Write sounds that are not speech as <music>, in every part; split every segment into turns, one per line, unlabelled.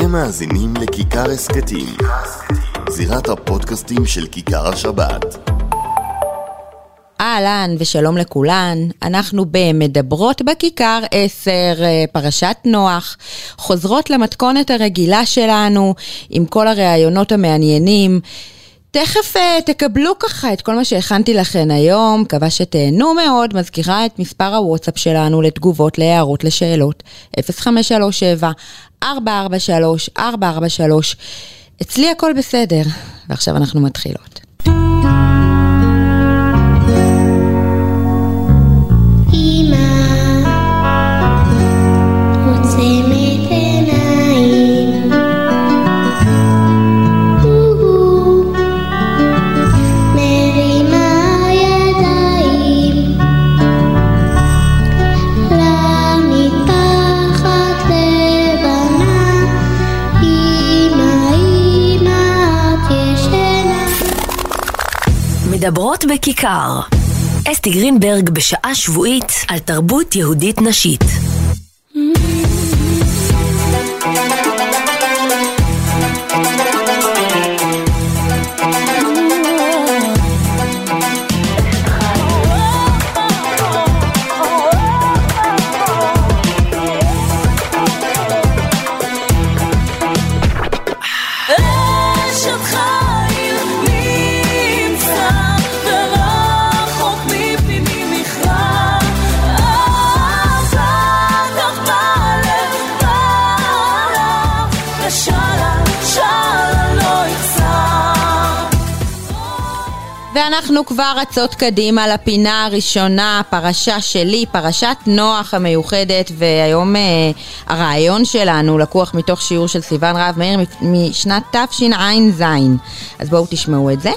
אתם מאזינים לכיכר הסכתים, זירת הפודקאסטים של כיכר השבת.
אהלן ושלום לכולן, אנחנו במדברות בכיכר 10, אה, פרשת נוח, חוזרות למתכונת הרגילה שלנו עם כל הראיונות המעניינים. תכף uh, תקבלו ככה את כל מה שהכנתי לכן היום, מקווה שתהנו מאוד, מזכירה את מספר הוואטסאפ שלנו לתגובות, להערות, לשאלות, 0537 443 443 אצלי הכל בסדר, ועכשיו אנחנו מתחילות.
בכיכר. אסתי גרינברג בשעה שבועית על תרבות יהודית נשית. ואנחנו כבר רצות קדימה לפינה הראשונה, פרשה שלי, פרשת נוח המיוחדת, והיום uh, הרעיון שלנו לקוח מתוך שיעור של סיון רהב מאיר משנת תשע"ז. אז בואו תשמעו את זה.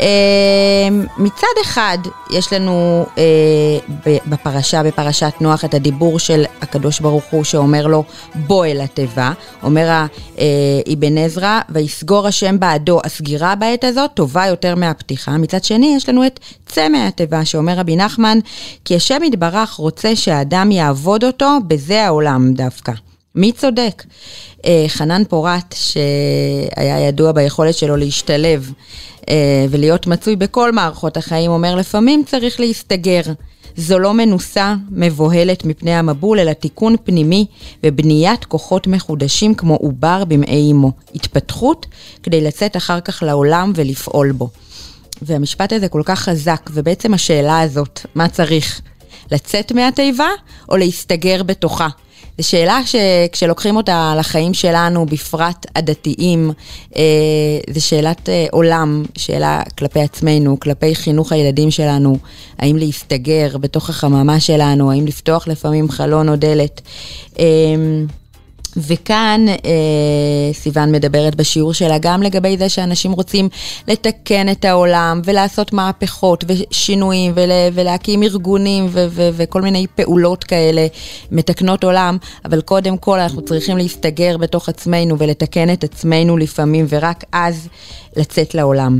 אמ, מצד אחד, יש לנו אה, בפרשה, בפרשת נוח, את הדיבור של הקדוש ברוך הוא שאומר לו, בוא אל התיבה. אומר אה, עזרא, ויסגור השם בעדו. הסגירה בעת הזאת טובה יותר מהפתיחה. מצד שני, יש לנו את צא מהתיבה, שאומר רבי נחמן, כי השם יתברך רוצה שהאדם יעבוד אותו בזה העולם דווקא. מי צודק? אה, חנן פורת, שהיה ידוע ביכולת שלו להשתלב אה, ולהיות מצוי בכל מערכות החיים, אומר לפעמים צריך להסתגר. זו לא מנוסה, מבוהלת מפני המבול, אלא תיקון פנימי ובניית כוחות מחודשים כמו עובר במעי אמו. התפתחות כדי לצאת אחר כך לעולם ולפעול בו. והמשפט הזה כל כך חזק, ובעצם השאלה הזאת, מה צריך? לצאת מהתיבה או להסתגר בתוכה? זו שאלה שכשלוקחים אותה לחיים שלנו, בפרט הדתיים, אה, זו שאלת אה, עולם, שאלה כלפי עצמנו, כלפי חינוך הילדים שלנו, האם להסתגר בתוך החממה שלנו, האם לפתוח לפעמים חלון או דלת. אה, וכאן אה, סיוון מדברת בשיעור שלה גם לגבי זה שאנשים רוצים לתקן את העולם ולעשות מהפכות ושינויים ול, ולהקים ארגונים ו, ו, וכל מיני פעולות כאלה מתקנות עולם, אבל קודם כל אנחנו צריכים להסתגר בתוך עצמנו ולתקן את עצמנו לפעמים ורק אז לצאת לעולם.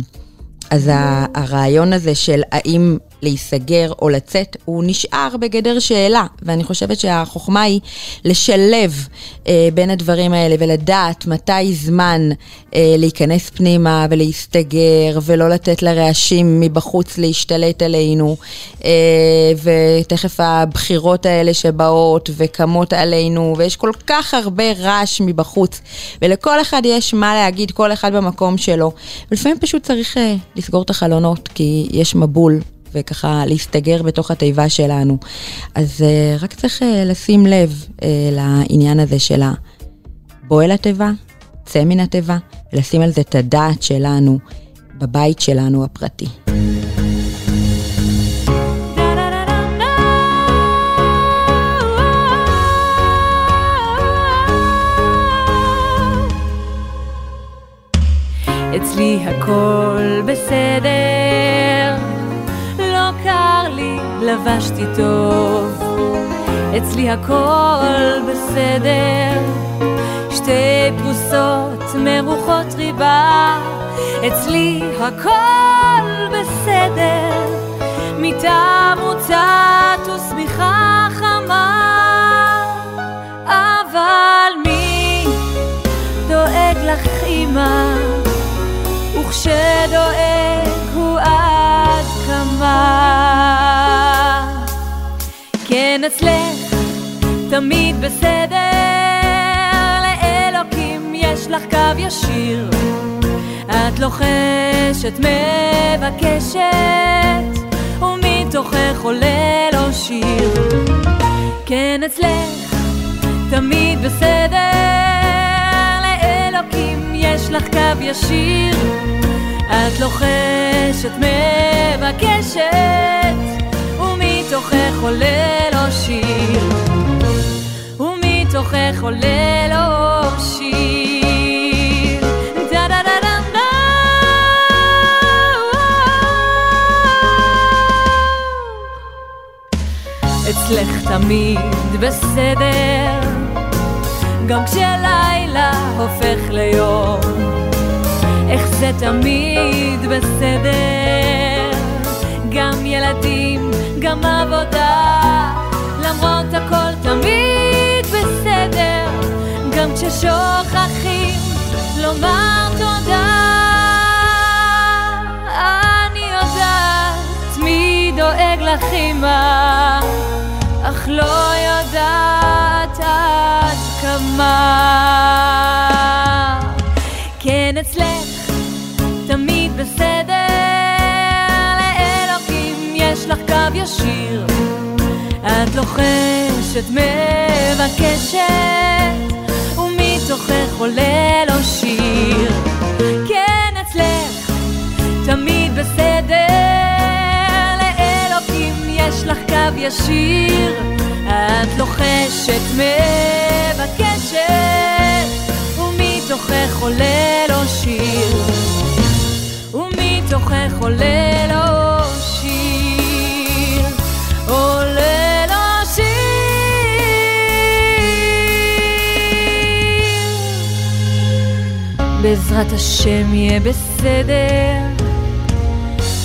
אז הרעיון הזה של האם להיסגר או לצאת, הוא נשאר בגדר שאלה, ואני חושבת שהחוכמה היא לשלב אה, בין הדברים האלה ולדעת מתי זמן אה, להיכנס פנימה ולהסתגר ולא לתת לרעשים מבחוץ להשתלט עלינו, אה, ותכף הבחירות האלה שבאות וקמות עלינו, ויש כל כך הרבה רעש מבחוץ, ולכל אחד יש מה להגיד, כל אחד במקום שלו, ולפעמים פשוט צריך אה, לסגור את החלונות, כי יש מבול וככה להסתגר בתוך התיבה שלנו. אז uh, רק צריך uh, לשים לב uh, לעניין הזה של הבוא אל התיבה, צא מן התיבה, ולשים על זה את הדעת שלנו בבית שלנו הפרטי.
אצלי הכל בסדר לבשתי טוב, אצלי הכל בסדר, שתי פרוסות מרוחות ריבה, אצלי הכל בסדר, מיטה מוצעת ושמיכה חמה, אבל מי כמה, וכשדואג אצלך תמיד בסדר, לאלוקים יש לך קו ישיר. את לוחשת, מבקשת, ומתוכך עולה לו שיר. כן אצלך תמיד בסדר, לאלוקים יש לך קו ישיר. את לוחשת, מבקשת, ומתוכך עולה לו שיר. ומתוכך עולה לו שיר. דה דה דה דה דה. אצלך תמיד בסדר, גם כשלילה הופך ליום. איך זה תמיד בסדר, גם ילדים, גם עבודה, למרות הכל תמיד בסדר, גם כששוכחים לומר תודה. אני יודעת מי דואג לך אמא, אך לא יודעת עד כמה. כן אצלך יש לך קו ישיר. את לוחשת, מבקשת, ומתוכך עולה לו שיר. כן אצלך תמיד בסדר, לאלוקים יש לך קו ישיר. את לוחשת, מבקשת, ומתוכך עולה לו שיר. ומתוכך עולה לו בעזרת השם יהיה בסדר,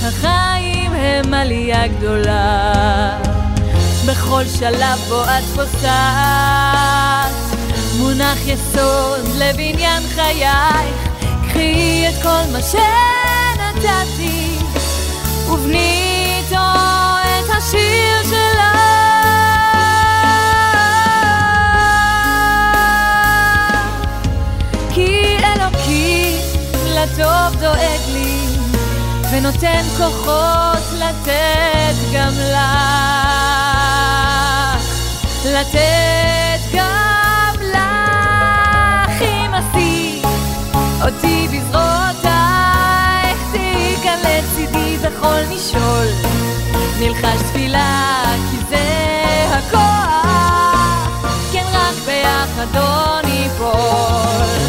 החיים הם עלייה גדולה. בכל שלב בו את פוסעת, מונח יסוד לבניין חייך. קחי את כל מה שנתתי, ובני איתו את השיר שלך. לטוב דואג לי, ונותן כוחות לתת גם לך. לתת גם לך אם עשית אותי בזרועותייך, תהיי כאן לצידי בכל משעול. נלחש תפילה כי זה הכוח, כן רק ביחד לא ניפול.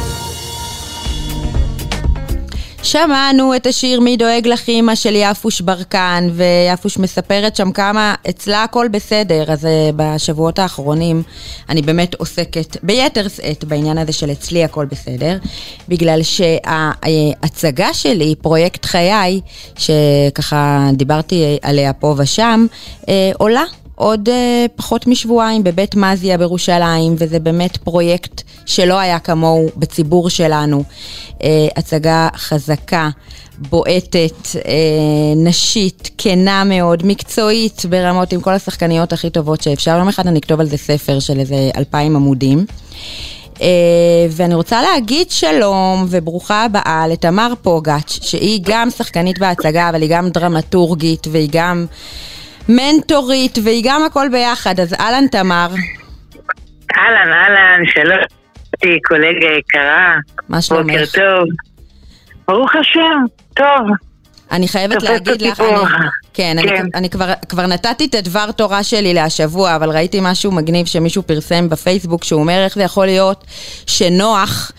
שמענו את השיר מי דואג לך אימא של יפוש ברקן, ויפוש מספרת שם כמה אצלה הכל בסדר, אז uh, בשבועות האחרונים אני באמת עוסקת ביתר שאת בעניין הזה של אצלי הכל בסדר, בגלל שההצגה שלי, פרויקט חיי, שככה דיברתי עליה פה ושם, עולה. עוד uh, פחות משבועיים בבית מזיה בירושלים, וזה באמת פרויקט שלא היה כמוהו בציבור שלנו. Uh, הצגה חזקה, בועטת, uh, נשית, כנה מאוד, מקצועית ברמות עם כל השחקניות הכי טובות שאפשר. יום אחד אני אכתוב על זה ספר של איזה אלפיים עמודים. Uh, ואני רוצה להגיד שלום וברוכה הבאה לתמר פוגץ', שהיא גם שחקנית בהצגה, אבל היא גם דרמטורגית והיא גם... מנטורית, והיא גם הכל ביחד, אז אהלן תמר.
אהלן, אהלן, שלום, קולגה יקרה.
מה שלומך?
בוקר טוב. ברוך השם, טוב.
אני חייבת להגיד לך. אני, כן, אני,
כן.
אני כבר, כבר נתתי את הדבר תורה שלי להשבוע, אבל ראיתי משהו מגניב שמישהו פרסם בפייסבוק, שהוא אומר איך זה יכול להיות שנוח,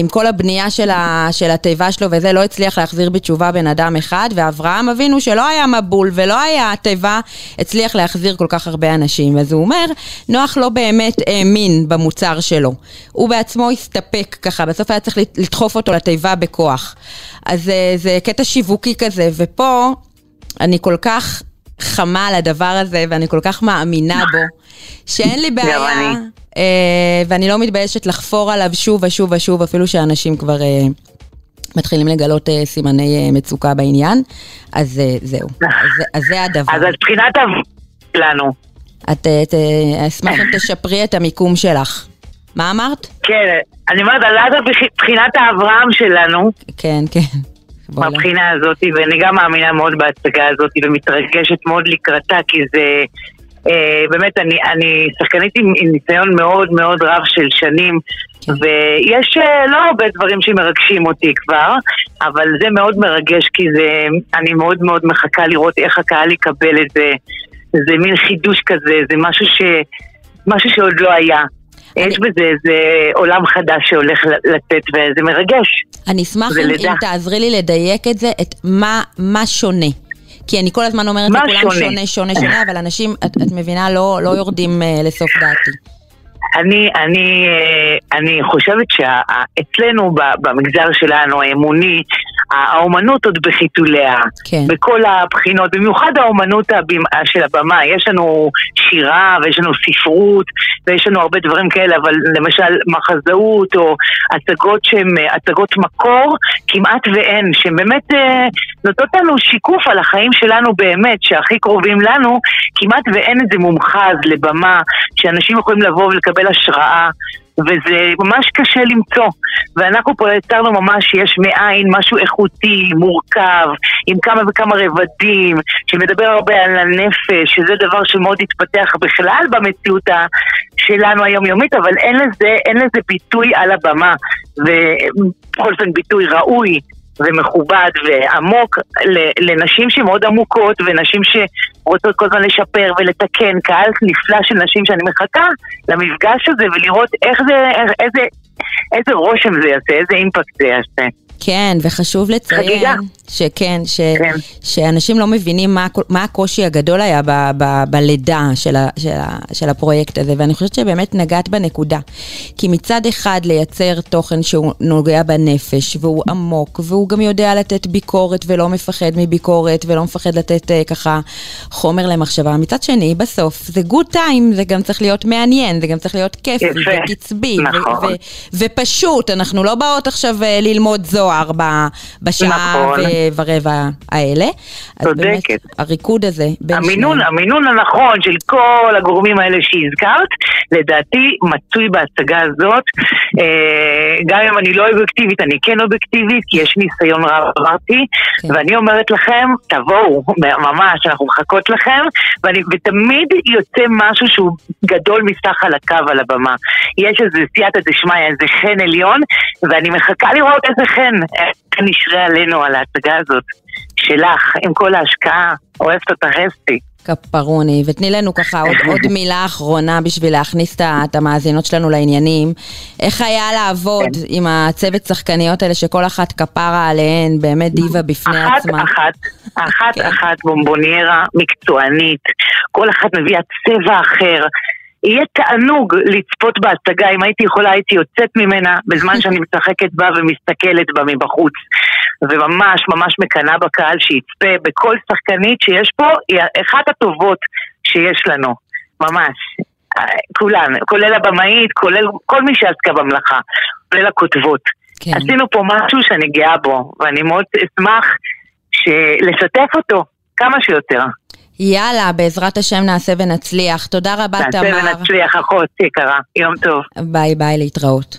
עם כל הבנייה של, ה, של התיבה שלו וזה, לא הצליח להחזיר בתשובה בן אדם אחד, ואברהם אבינו, שלא היה מבול ולא היה תיבה, הצליח להחזיר כל כך הרבה אנשים. אז הוא אומר, נוח לא באמת האמין במוצר שלו. הוא בעצמו הסתפק ככה, בסוף היה צריך לדחוף אותו לתיבה בכוח. אז אה, זה קטע שיווקי כזה, ופה אני כל כך חמה על הדבר הזה, ואני כל כך מאמינה בו, שאין לי בעיה. אה, ואני לא מתביישת לחפור עליו שוב ושוב ושוב, אפילו שאנשים כבר אה, מתחילים לגלות אה, סימני אה, מצוקה בעניין, אז אה, זהו, <laughs> אז, אז זה הדבר.
אז את בחינת ה... שלנו.
את, אה, ת- אשמח אם תשפרי את המיקום שלך. מה אמרת?
כן, אני אומרת, אז את בחינת האברהם שלנו,
כן, כן.
מהבחינה הזאת, ואני גם מאמינה מאוד בהצגה הזאת, ומתרגשת מאוד לקראתה, כי זה... אה, באמת, אני, אני שחקנית עם, עם ניסיון מאוד מאוד רב של שנים,
כן.
ויש אה, לא הרבה דברים שמרגשים אותי כבר, אבל זה מאוד מרגש, כי זה, אני מאוד מאוד מחכה לראות איך הקהל יקבל את זה. זה מין חידוש כזה, זה משהו, ש, משהו שעוד לא היה. יש בזה איזה עולם חדש שהולך לצאת, וזה מרגש.
אני אשמח אם. אם תעזרי לי לדייק את זה, את מה, מה שונה. כי אני כל הזמן אומרת לכולם
שונה?
שונה, שונה, שונה, אבל אנשים, את, את מבינה, לא, לא יורדים uh, לסוף דעתי.
אני, אני, אה, אני חושבת שאצלנו במגזר שלנו, האמוני, האומנות עוד בחיתוליה.
כן.
בכל הבחינות, במיוחד האומנות הבימ- של הבמה. יש לנו שירה ויש לנו ספרות ויש לנו הרבה דברים כאלה, אבל למשל מחזאות או הצגות שהן הצגות מקור, כמעט ואין, שהן באמת אה, נותנות לנו שיקוף על החיים שלנו באמת, שהכי קרובים לנו, כמעט ואין איזה מומחז לבמה, שאנשים יכולים לבוא ולקבל השראה. וזה ממש קשה למצוא. ואנחנו פה יצרנו ממש יש מאין משהו איכותי, מורכב, עם כמה וכמה רבדים, שמדבר הרבה על הנפש, שזה דבר שמאוד התפתח בכלל במציאות שלנו היומיומית, אבל אין לזה, אין לזה ביטוי על הבמה. ובכל אופן ביטוי ראוי. ומכובד ועמוק לנשים שמאוד עמוקות ונשים שרוצות כל הזמן לשפר ולתקן, קהל נפלא של נשים שאני מחכה למפגש הזה ולראות איך זה, איך, איזה, איזה רושם זה יעשה, איזה אימפקט זה יעשה.
כן, וחשוב לציין
חגיגה.
שכן, ש,
כן.
שאנשים לא מבינים מה, מה הקושי הגדול היה ב, ב, בלידה של, ה, של, ה, של הפרויקט הזה, ואני חושבת שבאמת נגעת בנקודה. כי מצד אחד לייצר תוכן שהוא נוגע בנפש, והוא עמוק, והוא גם יודע לתת ביקורת ולא מפחד מביקורת, ולא מפחד לתת uh, ככה חומר למחשבה. מצד שני, בסוף זה גוד טיים, זה גם צריך להיות מעניין, זה גם צריך להיות כיפי. וקצבי,
נכון.
ו- ו- ופשוט, אנחנו לא באות עכשיו אה, ללמוד זוהר ב- בשעה
נכון.
ו- ורבע האלה.
צודקת.
הריקוד הזה
המינון,
שניהם.
המינון הנכון של כל הגורמים האלה שהזכרת, לדעתי מצוי בהצגה הזאת. אה, גם אם אני לא אובייקטיבית, אני כן אובייקטיבית, כי יש ניסיון רב אמרתי,
כן.
ואני אומרת לכם, תבואו, ממש, אנחנו מחכות לכם, ואני, ותמיד יוצא משהו שהוא גדול מסך על הקו על הבמה. יש איזה סייעתא דשמיא, איזה חן עליון, ואני מחכה לראות איזה חן, נשרה עלינו על ההצגה הזאת. שלך, עם כל ההשקעה, אוהבת אותך אסתי.
כפרוני, ותני לנו ככה עוד, <laughs> עוד מילה אחרונה בשביל להכניס את המאזינות שלנו לעניינים. איך היה לעבוד
כן.
עם הצוות שחקניות האלה שכל אחת כפרה עליהן, באמת דיבה בפני
אחת
עצמה?
אחת, אחת <laughs>
כן.
אחת בומבוניירה מקצוענית, כל אחת מביאה צבע אחר. יהיה תענוג לצפות בהצגה, אם הייתי יכולה הייתי יוצאת ממנה בזמן שאני <laughs> משחקת בה ומסתכלת בה מבחוץ. וממש ממש מקנאה בקהל שיצפה בכל שחקנית שיש פה, היא אחת הטובות שיש לנו, ממש. אה, כולן, כולל הבמאית, כולל כל מי שעסקה במלאכה, כולל הכותבות.
כן.
עשינו פה משהו שאני גאה בו, ואני מאוד אשמח ש- לשתף אותו כמה שיותר.
יאללה, בעזרת השם נעשה ונצליח. תודה רבה,
נעשה
תמר.
ונצליח, אחות יקרה. יום טוב.
ביי ביי, להתראות.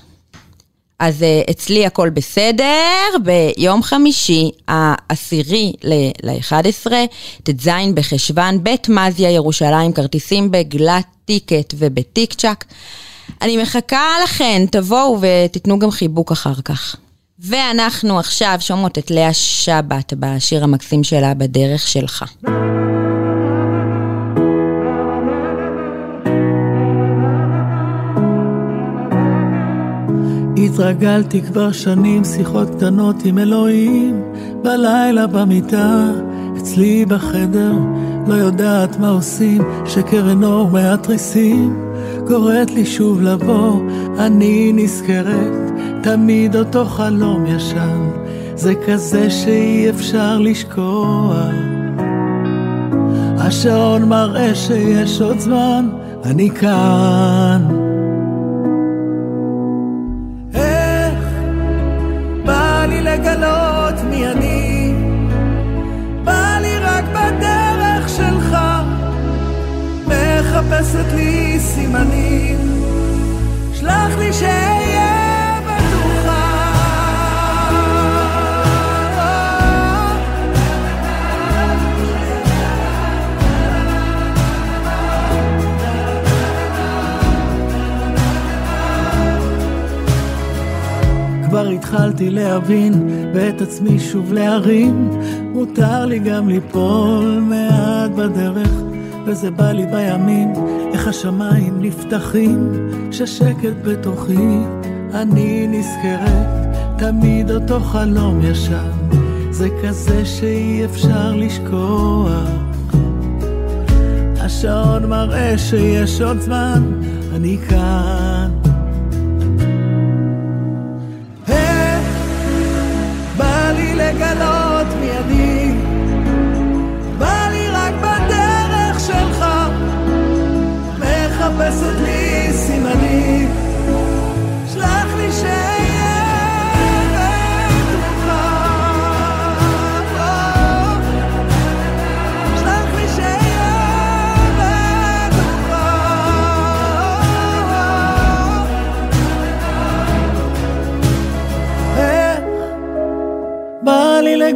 אז אה, אצלי הכל בסדר, ביום חמישי, העשירי ל-11, ט"ז בחשוון, בית מזיה ירושלים, כרטיסים בגולד טיקט ובטיקצ'אק. אני מחכה לכן, תבואו ותיתנו גם חיבוק אחר כך. ואנחנו עכשיו שומעות את לאה שבת בשיר המקסים שלה בדרך שלך.
התרגלתי כבר שנים שיחות קטנות עם אלוהים. בלילה במיטה אצלי בחדר לא יודעת מה עושים שקרן אור מהתריסים. קוראת לי שוב לבוא אני נזכרת תמיד אותו חלום ישן. זה כזה שאי אפשר לשכוח. השעון מראה שיש עוד זמן אני כאן מחפשת לי סימנים. שלח לי שאהיה כבר התחלתי להבין ואת עצמי שוב להרים. מותר לי גם ליפול מעט בדרך וזה בא לי בימים איך השמיים נפתחים ששקט בתוכי אני נזכרת תמיד אותו חלום ישן זה כזה שאי אפשר לשכוח. השעון מראה שיש עוד זמן אני כאן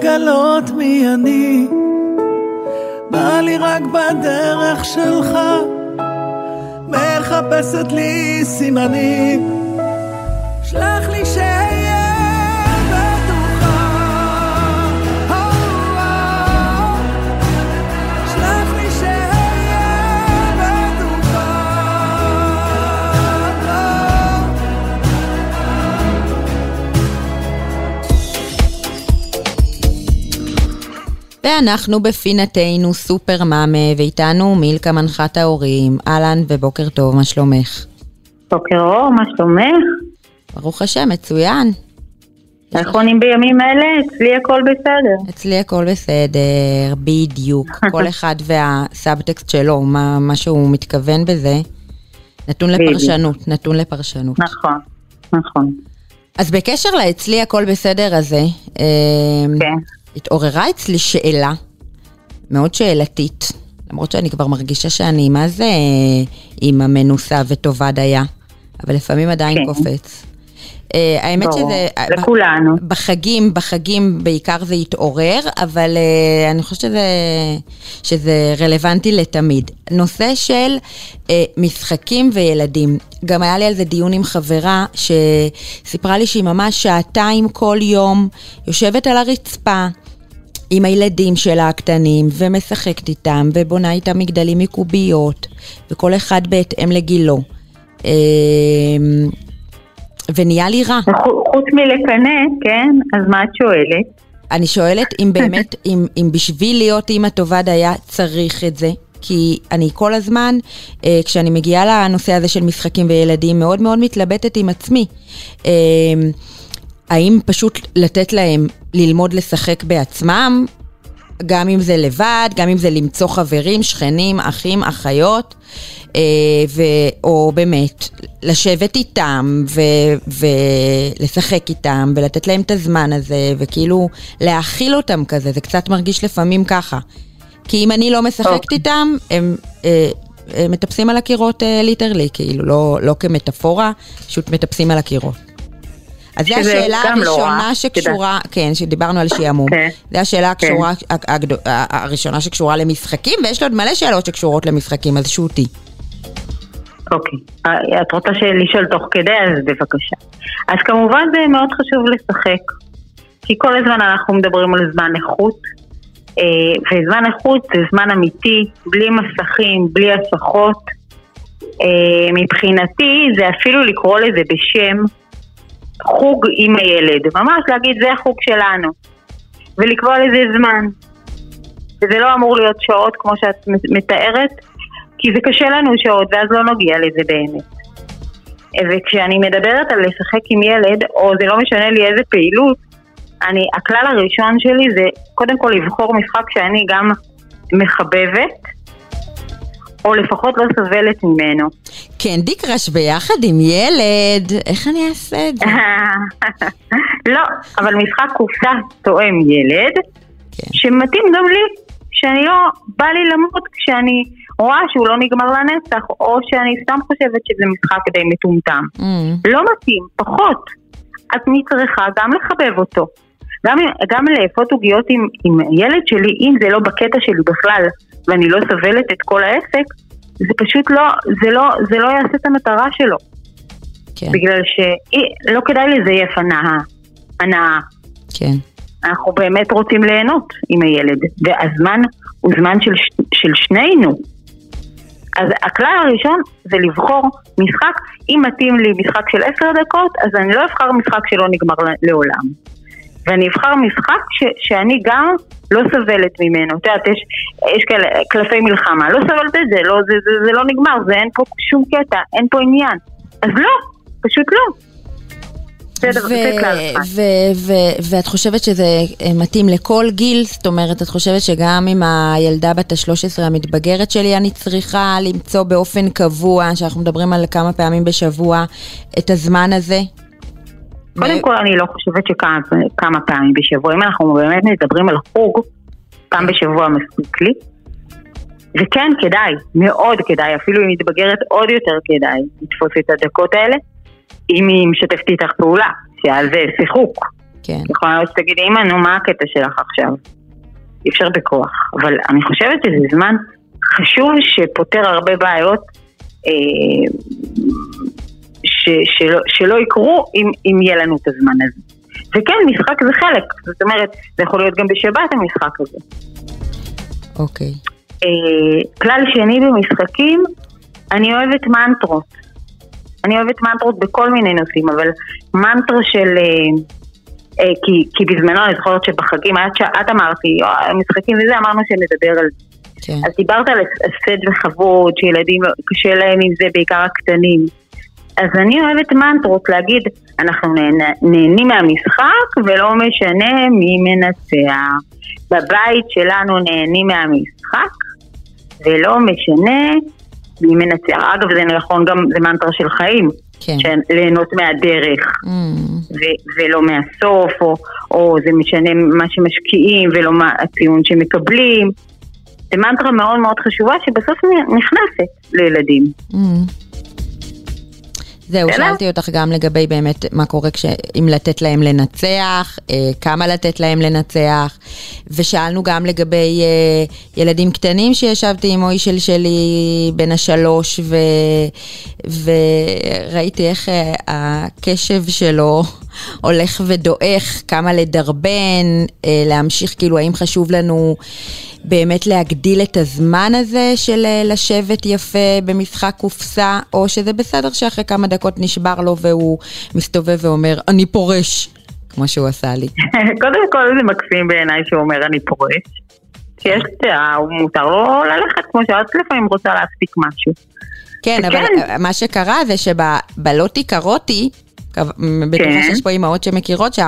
לגלות מי אני, בא לי רק בדרך שלך, מחפשת לי סימנים,
ואנחנו בפינתנו סופר מאמה, ואיתנו מילקה מנחת ההורים. אהלן ובוקר טוב, מה שלומך?
בוקר אור, מה שלומך?
ברוך השם, מצוין.
איך עונים בימים אלה? אצלי הכל בסדר.
אצלי הכל בסדר, בדיוק. <laughs> כל אחד והסאבטקסט שלו, מה, מה שהוא מתכוון בזה. נתון. לפרשנות, נתון לפרשנות.
נכון, נכון.
אז בקשר לאצלי הכל בסדר הזה, אה,
כן.
התעוררה אצלי שאלה, מאוד שאלתית, למרות שאני כבר מרגישה שאני, מה זה אה, אימא מנוסה וטובה דייה, אבל לפעמים עדיין
כן.
קופץ. אה, האמת
ברור.
שזה...
לכולנו.
בחגים, בחגים בעיקר זה יתעורר, אבל uh, אני חושבת שזה, שזה רלוונטי לתמיד. נושא של uh, משחקים וילדים. גם היה לי על זה דיון עם חברה שסיפרה לי שהיא ממש שעתיים כל יום יושבת על הרצפה. עם הילדים שלה הקטנים, ומשחקת איתם, ובונה איתם מגדלים מקוביות, וכל אחד בהתאם לגילו. ונהיה לי רע.
חו- חוץ מלקנא, כן? אז מה את שואלת?
אני שואלת אם באמת, <laughs> אם, אם בשביל להיות אימא טובה דייה צריך את זה. כי אני כל הזמן, אה, כשאני מגיעה לנושא הזה של משחקים וילדים, מאוד מאוד מתלבטת עם עצמי. אה, האם פשוט לתת להם ללמוד לשחק בעצמם, גם אם זה לבד, גם אם זה למצוא חברים, שכנים, אחים, אחיות, אה, ו, או באמת לשבת איתם ו, ולשחק איתם ולתת להם את הזמן הזה וכאילו להאכיל אותם כזה, זה קצת מרגיש לפעמים ככה. כי אם אני לא משחקת
אוקיי.
איתם, הם... אה, הם מטפסים על הקירות אה, ליטרלי, כאילו, לא, לא כמטאפורה, פשוט מטפסים על הקירות. אז זו השאלה
לא
הראשונה שקשורה, כן, שדיברנו על שעמום.
כן.
זו השאלה הקשורה, הגדו- הראשונה שקשורה למשחקים, ויש לי עוד מלא שאלות שקשורות למשחקים, אז שוטי.
אוקיי, אה, את רוצה לשאול תוך כדי, אז בבקשה. אז כמובן זה מאוד חשוב לשחק, כי כל הזמן אנחנו מדברים על זמן איכות, אה, וזמן איכות זה זמן אמיתי, בלי מסכים, בלי הסחות. אה, מבחינתי זה אפילו לקרוא לזה בשם חוג עם הילד, ממש להגיד זה החוג שלנו, ולקבוע לזה זמן. וזה לא אמור להיות שעות כמו שאת מתארת, כי זה קשה לנו שעות ואז לא נגיע לזה באמת. וכשאני מדברת על לשחק עם ילד, או זה לא משנה לי איזה פעילות, אני, הכלל הראשון שלי זה קודם כל לבחור משחק שאני גם מחבבת, או לפחות לא סובלת ממנו.
קנדי קראש ביחד עם ילד, איך אני אעשה את זה? <laughs>
לא, אבל משחק קופסה תואם ילד, כן. שמתאים גם לי, שאני לא, בא לי למות כשאני רואה שהוא לא נגמר לנצח, או שאני סתם חושבת שזה משחק די מטומטם. Mm. לא מתאים, פחות. אז אני צריכה גם לחבב אותו. גם, גם לאפות עוגיות עם, עם ילד שלי, אם זה לא בקטע שלי בכלל, ואני לא סובלת את כל העסק, זה פשוט לא, זה לא, זה לא יעשה את המטרה שלו. כן. בגלל שלא כדאי לזייף הנאה. הנאה.
כן.
אנחנו באמת רוצים ליהנות עם הילד, והזמן הוא זמן של, של שנינו. אז הכלל הראשון זה לבחור משחק, אם מתאים לי משחק של עשר דקות, אז אני לא אבחר משחק שלא נגמר לעולם. ואני אבחר משחק ש, שאני גם לא סובלת ממנו. את יודעת, יש, יש כאלה קלפי מלחמה, לא סובלת את זה, לא, זה, זה, זה לא נגמר, זה אין פה שום קטע, אין פה עניין. אז לא, פשוט לא.
ואת חושבת שזה אה, מתאים לכל גיל? זאת אומרת, את חושבת שגם עם הילדה בת ה-13 המתבגרת שלי, אני צריכה למצוא באופן קבוע, שאנחנו מדברים על כמה פעמים בשבוע, את הזמן הזה?
קודם כל, אני לא חושבת שכמה פעמים בשבוע. אם אנחנו באמת מדברים על חוג, פעם בשבוע מספיק לי. וכן, כדאי, מאוד כדאי, אפילו אם מתבגרת עוד יותר כדאי לתפוס את הדקות האלה. אם היא משתפת איתך פעולה, שעל זה שיחוק.
כן.
יכולה להיות שתגידי, אמא, נו, מה הקטע שלך עכשיו? אי אפשר בכוח. אבל אני חושבת שזה זמן חשוב שפותר הרבה בעיות אה, ש, שלא, שלא יקרו אם, אם יהיה לנו את הזמן הזה. וכן, משחק זה חלק, זאת אומרת, זה יכול להיות גם בשבת המשחק הזה.
אוקיי.
אה, כלל שני במשחקים, אני אוהבת מנטרות. אני אוהבת מנטרות בכל מיני נושאים, אבל מנטרה של... אה, אה, כי, כי בזמנו אני זוכרת שבחגים, את, את אמרתי, משחקים וזה, אמרנו שנדבר על זה. כן. אז דיברת על הפסד וכבוד, שילדים קשה להם עם זה, בעיקר הקטנים. אז אני אוהבת מנטרות להגיד, אנחנו נהנים מהמשחק ולא משנה מי מנצח. בבית שלנו נהנים מהמשחק ולא משנה מי מנצח. אגב, זה נכון גם, זה מנטרה של חיים. כן. ליהנות מהדרך mm. ו- ולא מהסוף, או, או זה משנה מה שמשקיעים ולא מה הציון שמקבלים. זה מנטרה מאוד מאוד חשובה שבסוף נכנסת לילדים. Mm.
זהו, שאלתי אותך גם לגבי באמת מה קורה כש... אם לתת להם לנצח, אה, כמה לתת להם לנצח, ושאלנו גם לגבי אה, ילדים קטנים שישבתי עם מוישל שלי בן השלוש, ו... וראיתי איך אה, הקשב שלו <laughs> הולך ודועך, כמה לדרבן, להמשיך, כאילו, האם חשוב לנו... באמת להגדיל את הזמן הזה של אה, לשבת יפה במשחק קופסה, או שזה בסדר שאחרי כמה דקות נשבר לו והוא מסתובב ואומר, אני פורש, כמו שהוא עשה לי. <laughs>
קודם כל זה מקסים בעיניי שהוא אומר, אני פורש. שיש, הוא מותר לו ללכת, כמו שאת לפעמים רוצה להספיק משהו.
כן, אבל מה שקרה זה שבלוטי קרוטי, בטוחה כן. שיש פה אימהות שמכירות.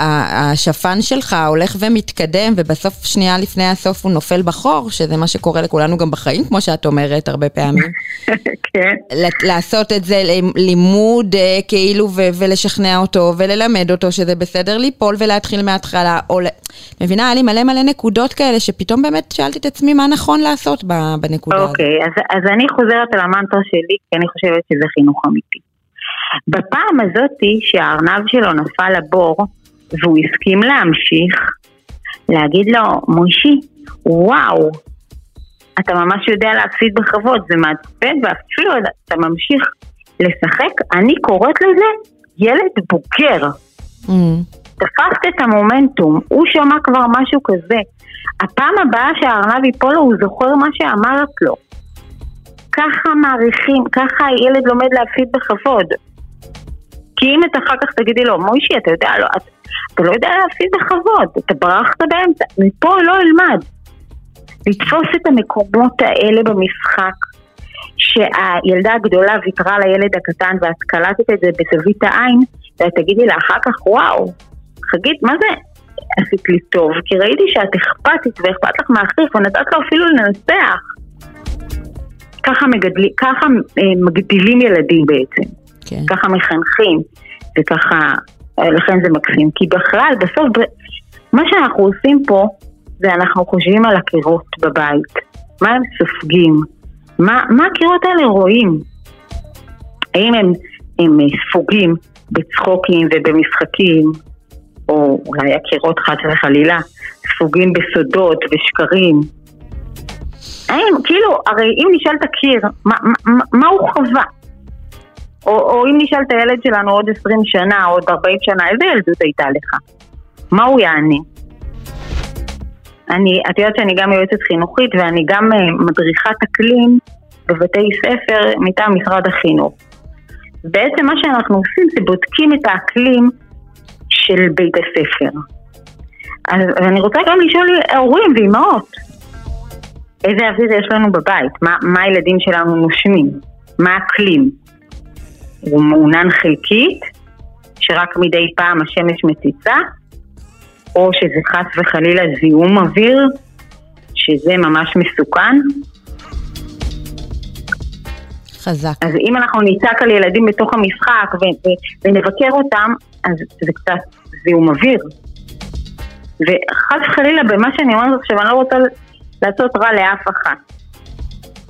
השפן שלך הולך ומתקדם, ובסוף, שנייה לפני הסוף הוא נופל בחור, שזה מה שקורה לכולנו גם בחיים, כמו שאת אומרת הרבה פעמים. <laughs>
כן.
לעשות את זה לימוד אה, כאילו, ולשכנע אותו, וללמד אותו שזה בסדר ליפול ולהתחיל מההתחלה, או... מבינה, היה לי מלא מלא נקודות כאלה, שפתאום באמת שאלתי את עצמי מה נכון לעשות בנקודה הזאת.
אוקיי, אז, אז אני חוזרת על המנטרה שלי, כי אני חושבת שזה חינוך אמיתי. בפעם הזאתי שהארנב שלו נפל לבור, והוא הסכים להמשיך, להגיד לו, מוישי, וואו, אתה ממש יודע להפסיד בכבוד, זה מעצבן, ואפילו אתה ממשיך לשחק, אני קוראת לזה ילד בוגר.
Mm.
תפסת את המומנטום, הוא שמע כבר משהו כזה. הפעם הבאה שהארנב ייפול לו, הוא זוכר מה שאמרת לו. ככה מעריכים, ככה הילד לומד להפסיד בכבוד. כי אם אתה אחר כך תגידי לו, מוישי, אתה יודע, לא, אתה, אתה לא יודע להפסיד בכבוד, אתה ברחת באמצע, מפה לא ילמד. לתפוס את המקומות האלה במשחק, שהילדה הגדולה ויתרה לילד הקטן ואת קלטת את זה בזווית העין, ואת תגידי לה אחר כך, וואו, חגית, מה זה עשית לי טוב? כי ראיתי שאת אכפתית ואכפת לך מהאחריך ונתת לו אפילו לנצח. ככה, מגדלי, ככה אה, מגדילים ילדים בעצם,
כן.
ככה מחנכים, וככה, לכן זה מקסים. כי בכלל, בסוף, מה שאנחנו עושים פה, זה אנחנו חושבים על הקירות בבית, מה הם סופגים, מה, מה הקירות האלה רואים? האם הם, הם ספוגים בצחוקים ובמשחקים, או אולי הקירות חס וחלילה, ספוגים בסודות ושקרים? האם, כאילו, הרי אם נשאל את הקיר, מה, מה, מה הוא חווה? או, או אם נשאל את הילד שלנו עוד 20 שנה, עוד 40 שנה, איזה ילדות הייתה לך? מה הוא יענה? אני, את יודעת שאני גם יועצת חינוכית ואני גם uh, מדריכת אקלים בבתי ספר מטעם משרד החינוך. בעצם מה שאנחנו עושים זה בודקים את האקלים של בית הספר. אז אני רוצה גם לשאול הורים ואימהות, איזה אוויר יש לנו בבית? מה, מה הילדים שלנו נושמים? מה האקלים? הוא מעונן חלקית, שרק מדי פעם השמש מציצה? או שזה חס וחלילה זיהום אוויר, שזה ממש מסוכן.
חזק.
אז אם אנחנו נצעק על ילדים בתוך המשחק ו- ו- ונבקר אותם, אז זה קצת זיהום אוויר. וחס וחלילה במה שאני אומרת עכשיו, אני לא רוצה לעשות רע לאף אחת.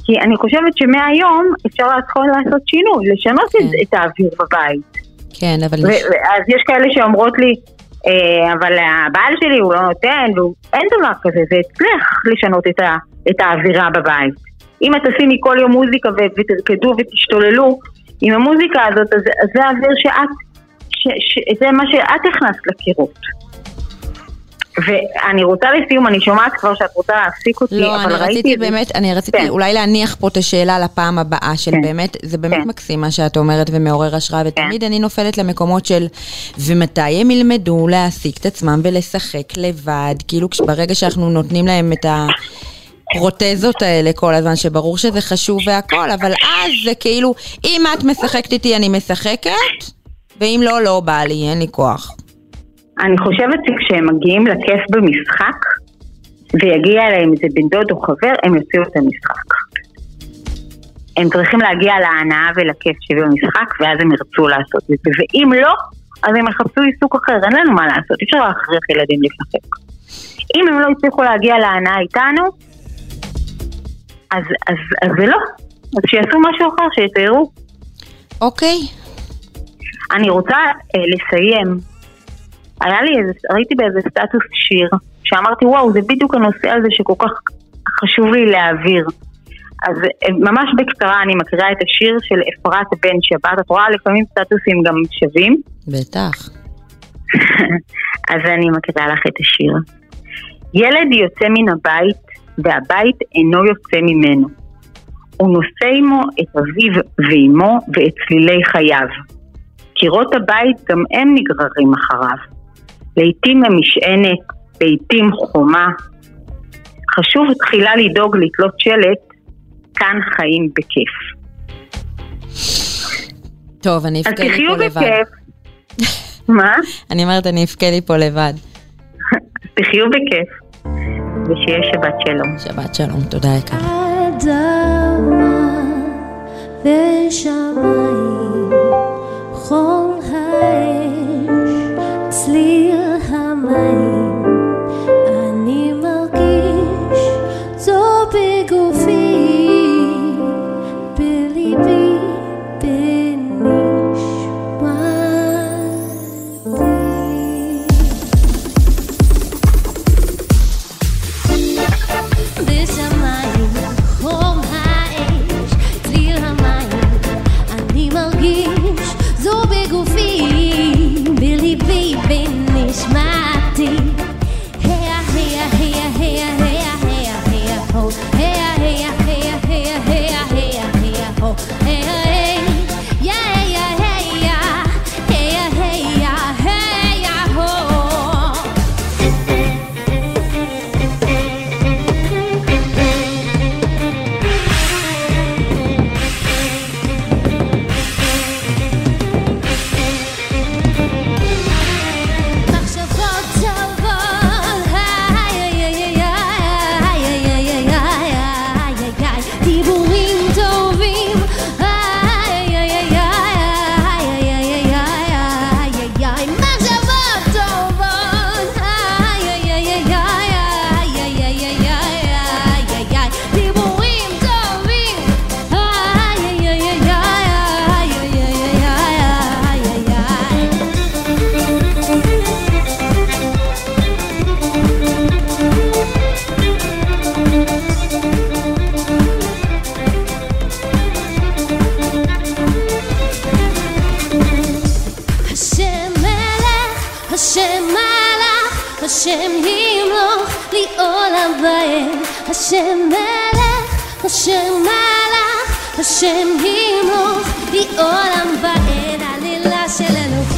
כי אני חושבת שמהיום אפשר להתחיל לעשות שינוי, לשנות
כן.
את, את האוויר בבית.
כן, אבל...
אז יש כאלה שאומרות לי, אה, אבל הבעל שלי הוא לא נותן, והוא... אין דבר כזה, זה אצלך לשנות את, ה... את האווירה בבית. אם את תשימי כל יום מוזיקה ו... ותרקדו ותשתוללו עם המוזיקה הזאת, אז, אז זה האוויר שאת, ש... ש... זה מה שאת הכנסת לקירות. ואני רוצה לסיום, אני שומעת כבר שאת רוצה להפסיק אותי,
לא,
אבל
אני
ראיתי...
רציתי
את זה-
באמת, אני רציתי
כן.
אולי להניח פה את השאלה לפעם הבאה של
כן.
באמת, זה באמת
כן.
מקסים מה שאת אומרת ומעורר השראה, ותמיד אני נופלת למקומות של ומתי הם ילמדו להעסיק את עצמם ולשחק לבד, כאילו ברגע שאנחנו נותנים להם את ה... פרוטזות האלה כל הזמן, שברור שזה חשוב והכל, אבל אז זה כאילו, אם את משחקת איתי אני משחקת, ואם לא, לא בא לי, אין לי כוח.
אני חושבת שכשהם מגיעים לכיף במשחק, ויגיע אליהם איזה בן דוד או חבר, הם יוציאו את המשחק. הם צריכים להגיע להנאה ולכיף שבמשחק, ואז הם ירצו לעשות את זה. ואם לא, אז הם יחפשו עיסוק אחר, אין לנו מה לעשות, אי אפשר להכריח ילדים לשחק. אם הם לא הצליחו להגיע להנאה איתנו, אז, אז, אז זה לא. אז שיעשו משהו אחר, שיציירו.
אוקיי,
אני רוצה אה, לסיים. היה לי איזה, ראיתי באיזה סטטוס שיר, שאמרתי וואו זה בדיוק הנושא הזה שכל כך חשוב לי להעביר. אז אה, ממש בקצרה אני מקריאה את השיר של אפרת בן שבת, את רואה לפעמים סטטוסים גם שווים,
בטח. <laughs>
אז אני מקריאה לך את השיר. ילד יוצא מן הבית והבית אינו יוצא ממנו. הוא נושא עמו את אביו ואמו ואת צלילי חייו. קירות הבית גם הם נגררים אחריו. לעתים הם משענת, לעתים חומה. חשוב תחילה לדאוג לתלות שלט, כאן חיים בכיף.
טוב, אני
אז
אבכה לי
תחיו
פה לבד.
בכיף. <laughs> מה?
אני אומרת, אני אבכה לי פה לבד.
תחיו בכיף. ושיהיה שבת שלום.
שבת שלום, תודה יקרה.
אדמה ושמיים, חום האש, צליל
השם ימלוך לי עולם ואין השם מלך השם מלך השם ימלוך לי עולם ואין עלילה של אלוהים.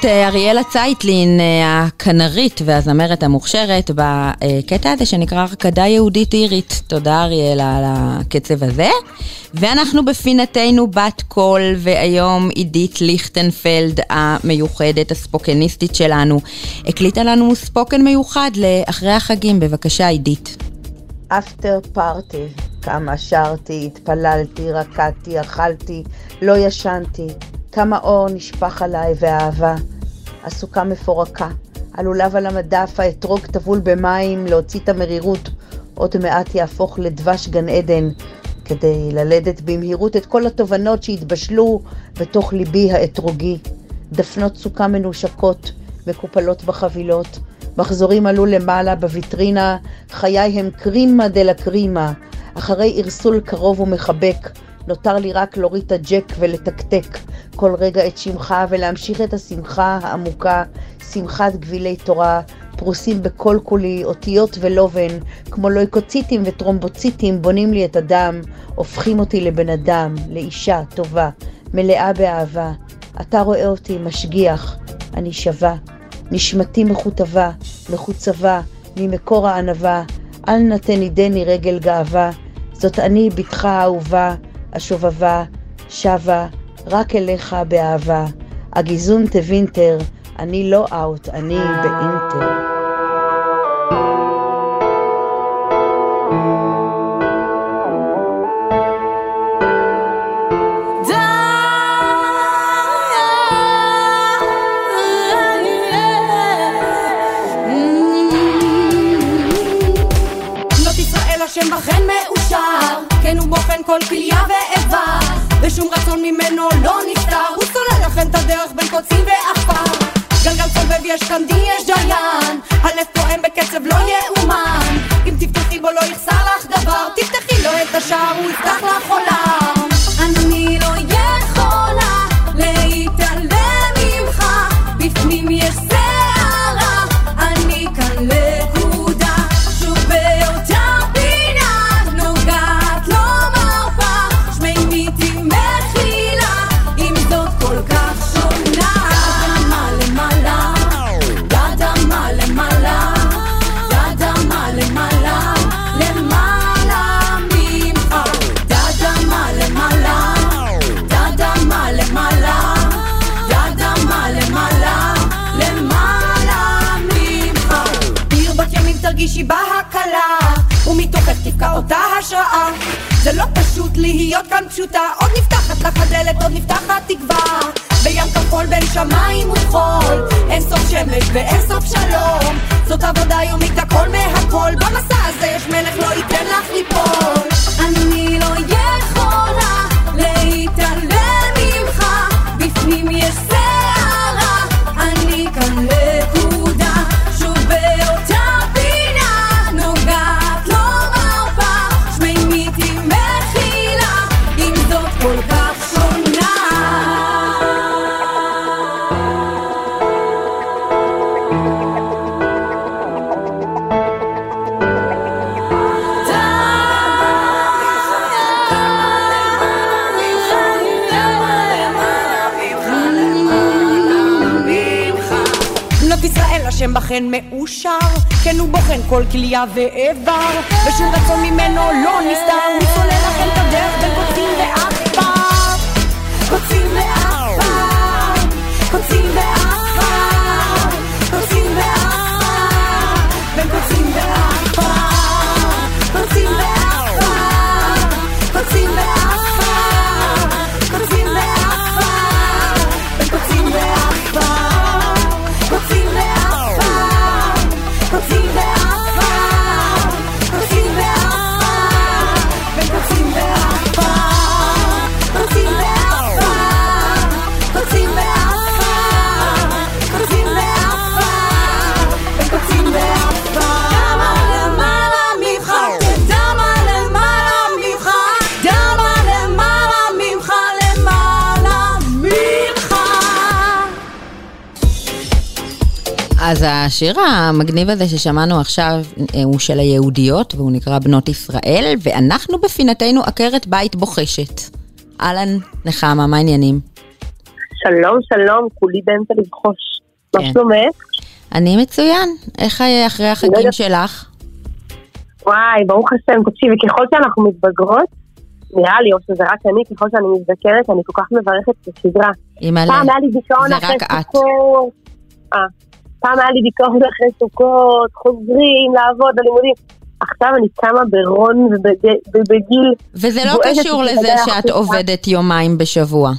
את
אה, אריאלה צייטלין, אה, הכנרית והזמרת המוכשרת, בקטע הזה שנקרא הרקדה יהודית אירית. תודה אריאלה על הקצב הזה. ואנחנו בפינתנו בת קול, והיום עידית ליכטנפלד המיוחדת, הספוקניסטית שלנו, הקליטה לנו ספוקן מיוחד לאחרי החגים. בבקשה עידית.
אפטר פארטי, כמה שרתי, התפללתי, רקדתי, אכלתי, לא ישנתי, כמה אור נשפך עליי ואהבה. הסוכה מפורקה, הלולב על המדף, האתרוג טבול במים, להוציא את המרירות, עוד מעט יהפוך לדבש גן עדן, כדי ללדת במהירות את כל התובנות שהתבשלו בתוך ליבי האתרוגי. דפנות סוכה מנושקות, מקופלות בחבילות, מחזורים עלו למעלה בוויטרינה, חיי הם קרימה דלה קרימה. אחרי ערסול קרוב ומחבק, נותר לי רק להוריד את הג'ק ולתקתק כל רגע את שמך ולהמשיך את השמחה העמוקה, שמחת גבילי תורה, פרוסים בכל כולי, אותיות ולובן, כמו לויקוציטים וטרומבוציטים בונים לי את הדם, הופכים אותי לבן אדם, לאישה טובה, מלאה באהבה. אתה רואה אותי משגיח, אני שווה. נשמתי מכותבה, מחוצבה, ממקור הענווה, אל נא תנידני רגל גאווה, זאת אני בתך האהובה, השובבה, שבה, רק אליך באהבה. הגיזון תווינטר, אני לא אאוט, אני באינטר.
בנות ישראל השם בכן מאושר כן הוא בוחן כל כליה ואיבה. ושום רצון ממנו לא נפטר הוא סולל לכם את הדרך בין קוצים ועפר. גלגל סובב יש כאן די יש דיין. הלב פועם בקצב לא יאומן. אם תפתחי בו לא יחסר לך דבר. תפתחי לו את השער הוא יפתח לך עולם. אני שמיים וחול, אין סוף שמש ואין סוף שלום. זאת עבודה יומית הכל מהכל, במסע השם בכן מאושר, כן הוא בוחן כל כליה ואיבר, ושום רצון ממנו לא נסתר, הוא סולל
אז השיר המגניב הזה ששמענו עכשיו אה, הוא של היהודיות והוא נקרא בנות ישראל, ואנחנו בפינתנו עקרת בית בוחשת. אהלן, נחמה, מה העניינים?
שלום, שלום, כולי באמצע לבחוש. מה
כן.
שלומך?
אני מצוין. איך אחרי החגים שלך?
וואי, ברוך השם, תקשיבי, ככל שאנחנו מתבגרות, נראה לי, או שזה רק אני, ככל שאני מזדקרת, אני כל כך מברכת את השגרה. פעם היה לי דיכאון
זה
אחרי
רק את.
פעם היה לי דיכאון אחרי סוכות, חוזרים לעבוד בלימודים. עכשיו אני קמה ברון ובג- ובגיל...
וזה לא קשור לזה שאת. עובדת יומיים בשבוע.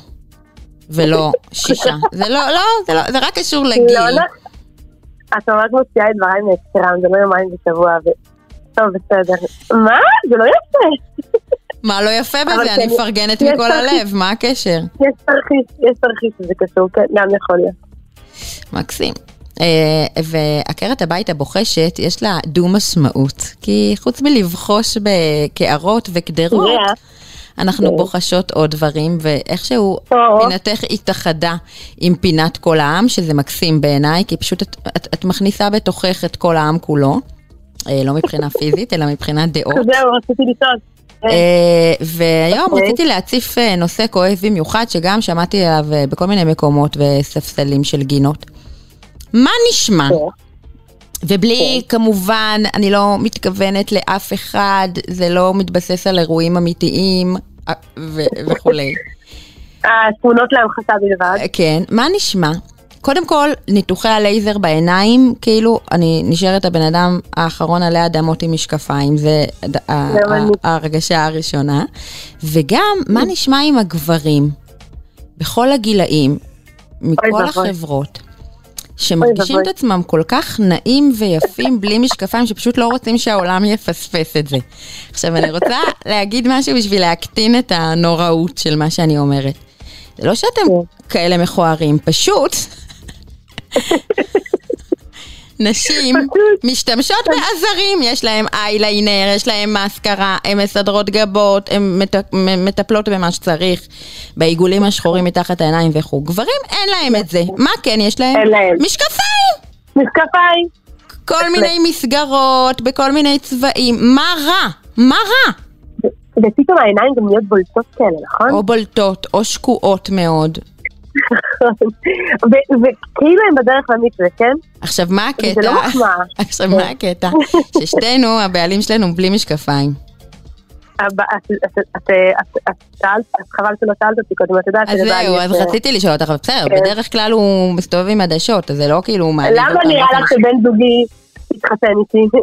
ולא <laughs> שישה. זה לא, לא, זה לא, זה רק קשור לגיל.
לא, לא. את ממש מוציאה את דבריי מהקשרם, זה לא יומיים בשבוע, ו... טוב, בסדר. מה? זה לא יפה. <laughs>
מה לא יפה בזה? אני מפרגנת מכל. הלב, מה הקשר?
יש תרחיש, יש תרחיש שזה קשור, כן, גם יכול להיות.
מקסים. אה, ועקרת הבית הבוחשת, יש לה דו-משמעות. כי חוץ מלבחוש בקערות וקדרות. אנחנו. בוחשות עוד דברים, ואיכשהו. פינתך התאחדה עם פינת כל העם, שזה מקסים בעיניי, כי פשוט את, את, את מכניסה בתוכך את כל העם כולו. אה, לא מבחינה <laughs> פיזית, אלא מבחינת דעות.
זהו, רציתי לטעות.
אה, והיום
אוקיי.
רציתי להציף נושא כואב במיוחד, שגם שמעתי עליו בכל מיני מקומות וספסלים של גינות. מה נשמע? ובלי, כמובן, אני לא מתכוונת לאף אחד, זה לא מתבסס על אירועים אמיתיים אה, ו- וכולי. <laughs>
התמונות להמחשה בלבד.
כן, מה נשמע? קודם כל, ניתוחי הלייזר בעיניים, כאילו, אני נשארת הבן אדם האחרון עלי אדמות עם משקפיים, זה. ההרגשה הראשונה. וגם, מה <laughs> נשמע עם הגברים, בכל הגילאים, מכל. החברות, שמרגישים את. עצמם כל כך נעים ויפים בלי משקפיים, שפשוט לא רוצים שהעולם יפספס את זה. עכשיו, אני רוצה להגיד משהו בשביל להקטין את הנוראות של מה שאני אומרת. זה לא שאתם כאלה מכוערים, פשוט נשים משתמשות בעזרים, יש להם אייליינר, יש להם מאסקרה, הן מסדרות גבות, הן מטפלות במה שצריך, בעיגולים השחורים מתחת העיניים וכו'. גברים אין להם את זה. מה כן יש להם?
אין להם.
משקפיים!
משקפיים.
כל מיני מסגרות, בכל מיני צבעים. מה רע? מה רע?
ופתאום העיניים גם נהיות בולטות כאלה, נכון?
או בולטות, או שקועות מאוד. <laughs>
וכאילו הם בדרך למקווה, כן?
עכשיו, מה
זה
הקטע?
לא מחמאה. <laughs>
עכשיו, מה הקטע? <laughs> ששתינו, הבעלים שלנו בלי משקפיים.
את- אז חבל שלא שאלת אותי קודם, את יודעת
אז
שלבעלי
זהו,
יש,
אז רציתי לשאול אותך, בסדר,
כן.
בדרך כלל הוא מסתובב עם עדשות, אז זה לא כאילו מעליב
למה
אותנו
נראה
באופן
לך. שבן זוגי התחתן איתי?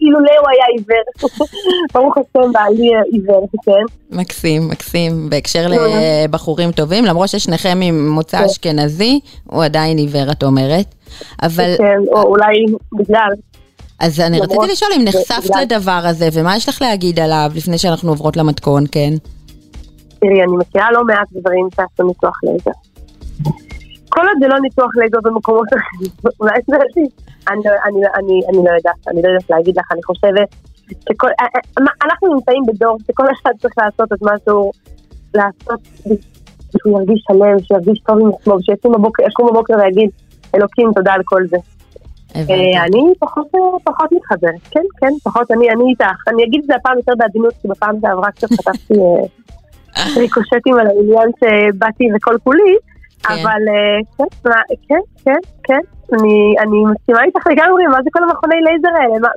אילולא הוא היה עיוור. <laughs> ברוך השם, בעלי עיוור, כן?
מקסים, מקסים. בהקשר
כן.
לבחורים טובים, למרות ששניכם ממוצא
כן.
אשכנזי, הוא עדיין עיוור, את אומרת. אבל,
כן, או אולי בגלל.
אז אני רציתי לשאול אם נחשפת לדבר הזה, ומה יש לך להגיד עליו לפני שאנחנו עוברות למתכון, כן?
תראי, אני מכירה לא מעט דברים שעשו ניתוח לייזר. כל עוד זה לא ניתוח לייזר במקומות אחרים, <laughs> אולי זה אני לא- לא- אני- לא יודעת, אני לא יודעת להגיד לך, אני חושבת שכל, אה, אה, אנחנו נמצאים בדור שכל אחד צריך לעשות את מה שהוא לעשות, שהוא ירגיש שלם, שירגיש טוב עם עצמו, שיקום בבוקר, ויגיד, אלוקים, תודה על כל זה. אה, אני פחות, פחות מתחברת, כן, כן, פחות, אני, אני איתך. אני אגיד את זה הפעם יותר בעדינות, כי בפעם שעברה קצת חטפתי <laughs> ריקושטים על העניין שבאתי וכל כולי. אבל אה, כן, כן, כן, כן, אני, אני מסכימה איתך לגמרי, מה זה כל המכוני לייזר האלה?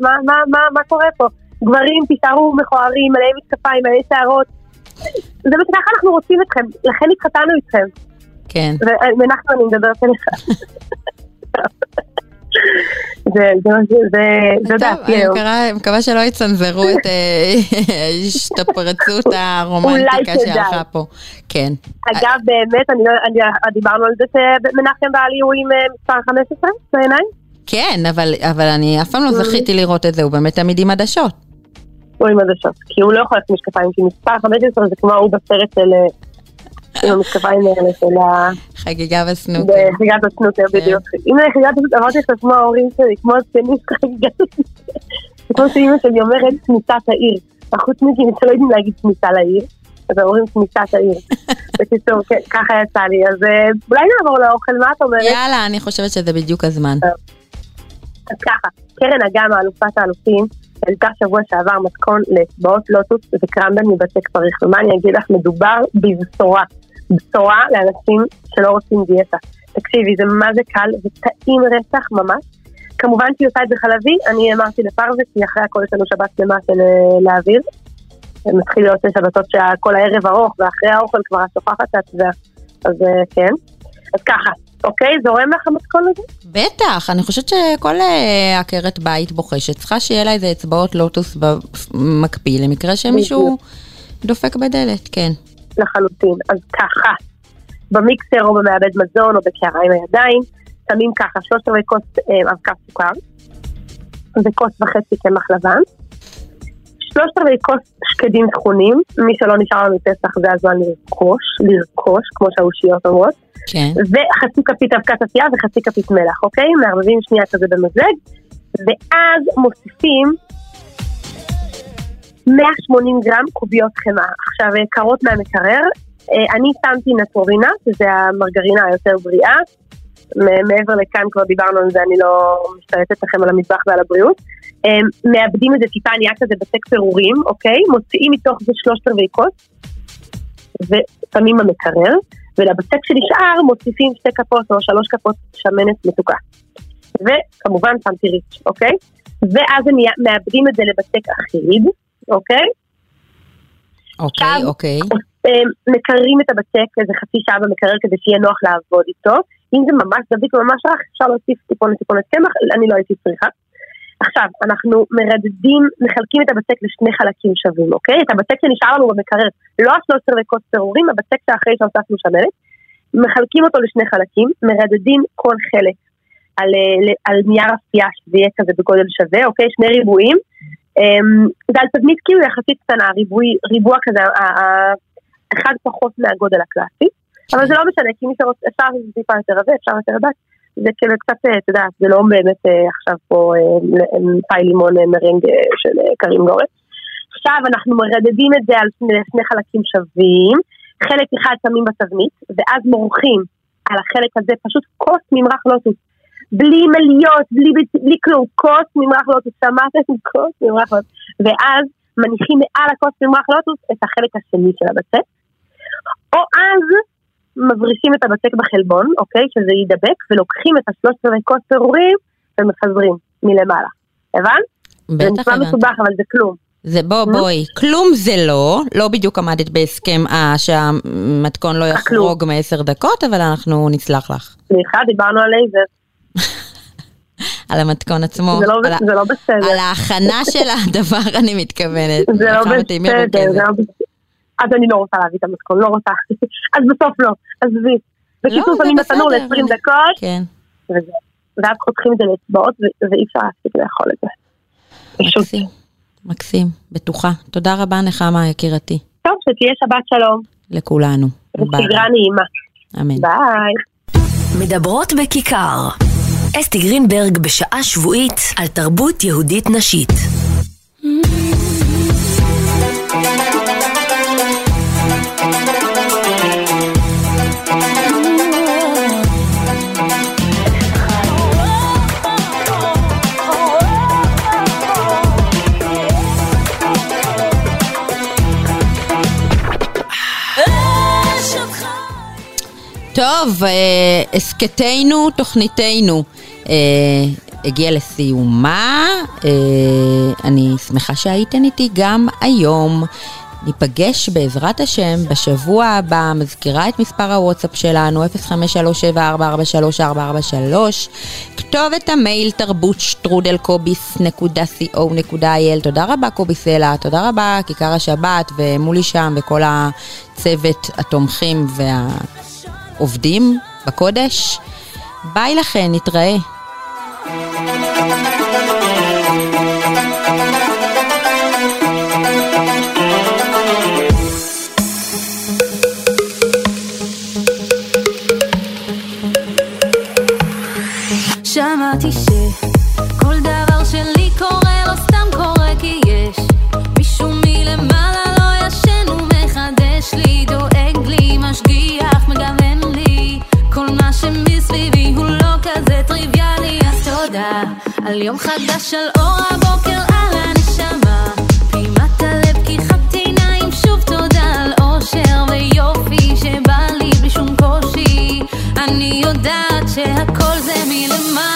מה, קורה פה? גברים, תישארו מכוערים, מלאי משקפיים, מלאי שערות. זה מה שככה אנחנו רוצים אתכם, לכן התחתנו איתכם.
כן.
ומנחם אני מדברת אליך. <laughs> זה, דעתי
אני
היום.
מקווה- מקווה שלא יצנזרו את אה, ההשתפרצות <laughs> הרומנטיקה. שהלכה פה. כן.
אגב, באמת, אני לא, אני, דיברנו על זה שמנחם בעלי הוא עם אה, מספר 15 בעיניים?
כן, אבל, אבל אני אף פעם לא
Mm.
זכיתי לראות את זה, הוא באמת תמיד עם עדשות.
הוא עם עדשות. כי הוא לא יכול ללכת משקפיים, כי מספר 15 זה כמו הוא בסרט של... עם המשקפיים האלה של ה...
חגיגה וסנוקר.
בחגיגת הסנוקר בדיוק. אם זה חגיגת הסנוקר, אמרתי לך כמו ההורים שלי, כמו של <laughs> חגיגת הסנוקר. כמו שאימא שלי אומרת כניסת העיר. החוצניקים שלא יודעים להגיד כניסה לעיר, אז אומרים כניסת העיר. <laughs> בקיצור, כן, ככה יצא לי. אז אה, אולי נעבור לאוכל, מה את אומרת?
יאללה, אני חושבת שזה בדיוק הזמן.
אז ככה, קרן אגמה, אלופת האלופים, העלתה שבוע שעבר מתכון לאצבעות לוטוס וקרמבל מבצק פריך. ומה אני אגיד לך, מדובר בבשורה. בשורה לאנשים שלא רוצים דיאטה. תקשיבי, זה מה זה קל וטעים רצח ממש. כמובן שהיא עושה את זה חלבי, אני אמרתי לפרווה, כי אחרי הכל יש לנו שבת שלמה של אה, להעביר. מתחיל להיות שבתות שכל הערב ארוך, ואחרי האוכל כבר את שוכחת את זה. אז אה, כן. אז ככה, אוקיי? זורם לך המתכון הזה?
בטח, אני חושבת שכל אה, עקרת בית בוחשת צריכה שיהיה לה איזה אצבעות לוטוס במקפיא, למקרה שמישהו דופק בדלת, כן.
לחלוטין. אז ככה, במיקסר או במעבד מזון או בקערה עם הידיים, שמים ככה שלושת רבעי כוס אה, אבקת סוכר, וכוס וחצי קמח לבן, שלושת רבעי כוס שקדים טחונים, מי שלא נשאר לנו פסח זה הזמן לרכוש, לרכוש, כמו שהאושיות אומרות,
כן.
וחצי כפית אבקת עשייה וחצי כפית מלח, אוקיי? מערבבים שנייה כזה במזג, ואז מוסיפים 180 גרם קוביות חמאה. עכשיו, אה, קרות מהמקרר, אה, אני שמתי נטרורינה, שזה המרגרינה היותר בריאה. מעבר לכאן כבר דיברנו על זה, אני לא משתלטת לכם על המטבח ועל הבריאות. אה, מאבדים את זה טיפה, נהיה כזה בצק פירורים, אוקיי? מוציאים מתוך זה שלושת רבעי כוס, ושמים במקרר, ולבצק שנשאר מוסיפים שתי כפות או שלוש כפות שמנת מתוקה. וכמובן שמתי ריץ', אוקיי? ואז הם מאבדים את זה לבצק אחיד, אוקיי?
אוקיי,
עכשיו,
אוקיי.
אה, מקררים את הבצק איזה חצי שעה במקרר כדי שיהיה נוח לעבוד איתו. אם זה ממש דביק וממש רך, אפשר להוסיף טיפונת טיפונת קמח, אני לא הייתי צריכה. עכשיו, אנחנו מרדדים, מחלקים את הבצק לשני חלקים שווים, אוקיי? את הבצק שנשאר לנו במקרר, לא השלושת רבעי כוס פירורים, הבצק שאחרי שהוספנו שמנת, מחלקים אותו לשני חלקים, מרדדים כל חלק על, אה, על נייר אפייה שזה יהיה כזה בגודל שווה, אוקיי? שני ריבועים. אמ, זה על תבנית כאילו יחסית קטנה, ריבוי, ריבוע כזה, אחד פחות מהגודל הקלאסי, אבל זה לא משנה, כי מי שרוצה, אפשר טיפה יותר רזה, אפשר יותר דק, זה כאילו קצת, אה, את יודעת, זה לא באמת אה, עכשיו פה אה, פאי לימון אה, של קרים גורן. עכשיו אנחנו מרדדים את זה על שני חלקים שווים, חלק אחד שמים בתבנית, ואז מורחים על החלק הזה פשוט כוס ממרח לוטוס. בלי מליות, בלי, בלי כלום, כוס ממרח לוטוס, שמעתם? כוס ממרח לוטוס. ואז מניחים מעל הכוס ממרח לוטוס את החלק השני של הבצק. או אז מברישים את הבצק בחלבון, אוקיי? שזה יידבק, ולוקחים את השלושת רבעי כוס פירורים ומפזרים מלמעלה. הבנת? זה נשמע. מסובך, אבל זה כלום.
זה בוא בואי, כלום זה לא, לא בדיוק עמדת בהסכם אה, שהמתכון לא יחרוג מעשר דקות, אבל אנחנו נסלח לך.
סליחה, דיברנו על לייזר.
על המתכון עצמו,
זה לא-
על,
זה לא בסדר.
על ההכנה של הדבר אני מתכוונת.
זה לא בסדר. זה לא בסדר. אז אני לא רוצה להביא את המתכון, לא רוצה. <laughs> אז בסוף לא, עזבי. בקיצור,
לא, זה
שמים בתנור
בסדר,
ל-20
אני-
דקות,
כן.
וזה. ואז חותכים את זה לאצבעות, ואי אפשר להפסיק לאכול את זה.
מקסים, מקסים, בטוחה. תודה רבה נחמה יקירתי,
טוב, שתהיה שבת שלום,
לכולנו. ביי.
וסגרה נעימה.
אמן.
ביי.
מדברות בכיכר. אסתי גרינברג בשעה שבועית על תרבות יהודית נשית.
טוב, אה, הסכתנו, תוכניתנו הגיעה לסיומה. אה, אני שמחה שהייתן איתי גם היום. ניפגש בעזרת השם בשבוע הבא, מזכירה את מספר הוואטסאפ שלנו, 0537443443, כתובת המייל תרבות שטרודל קוביס.co.il, תודה רבה קובי סלע, תודה רבה כיכר השבת ומולי שם וכל הצוות התומכים והעובדים בקודש. ביי לכן, נתראה.
שמעתי שכל תודה על יום חדש על אור הבוקר על הנשמה. פעימת הלב פקיחת עיניים שוב תודה על אושר ויופי שבא לי בלי שום קושי. אני יודעת שהכל זה מלמעלה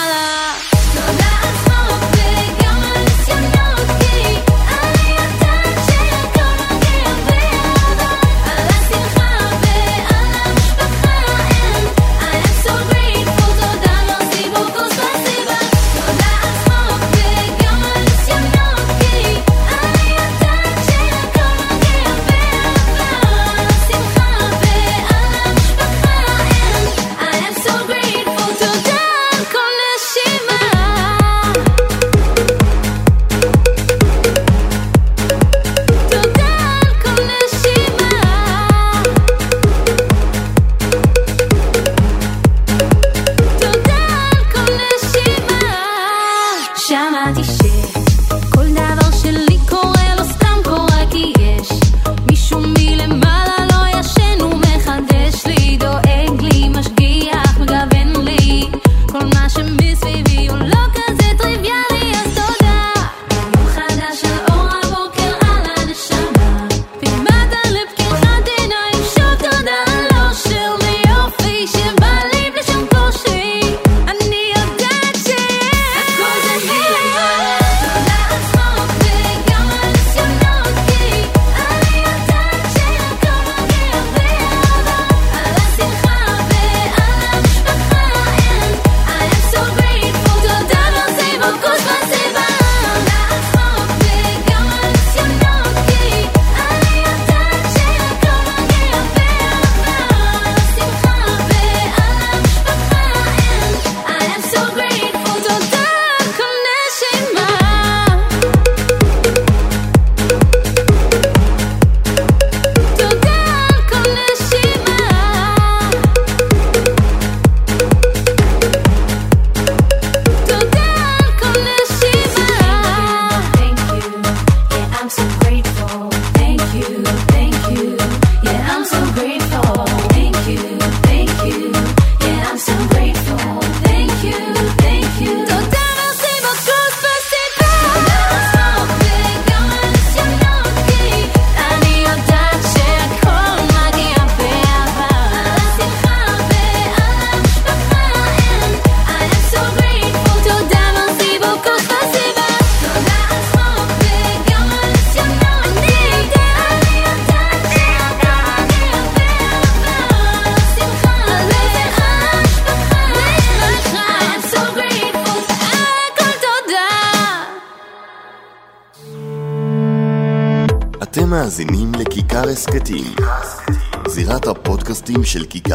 מאזינים לכיכר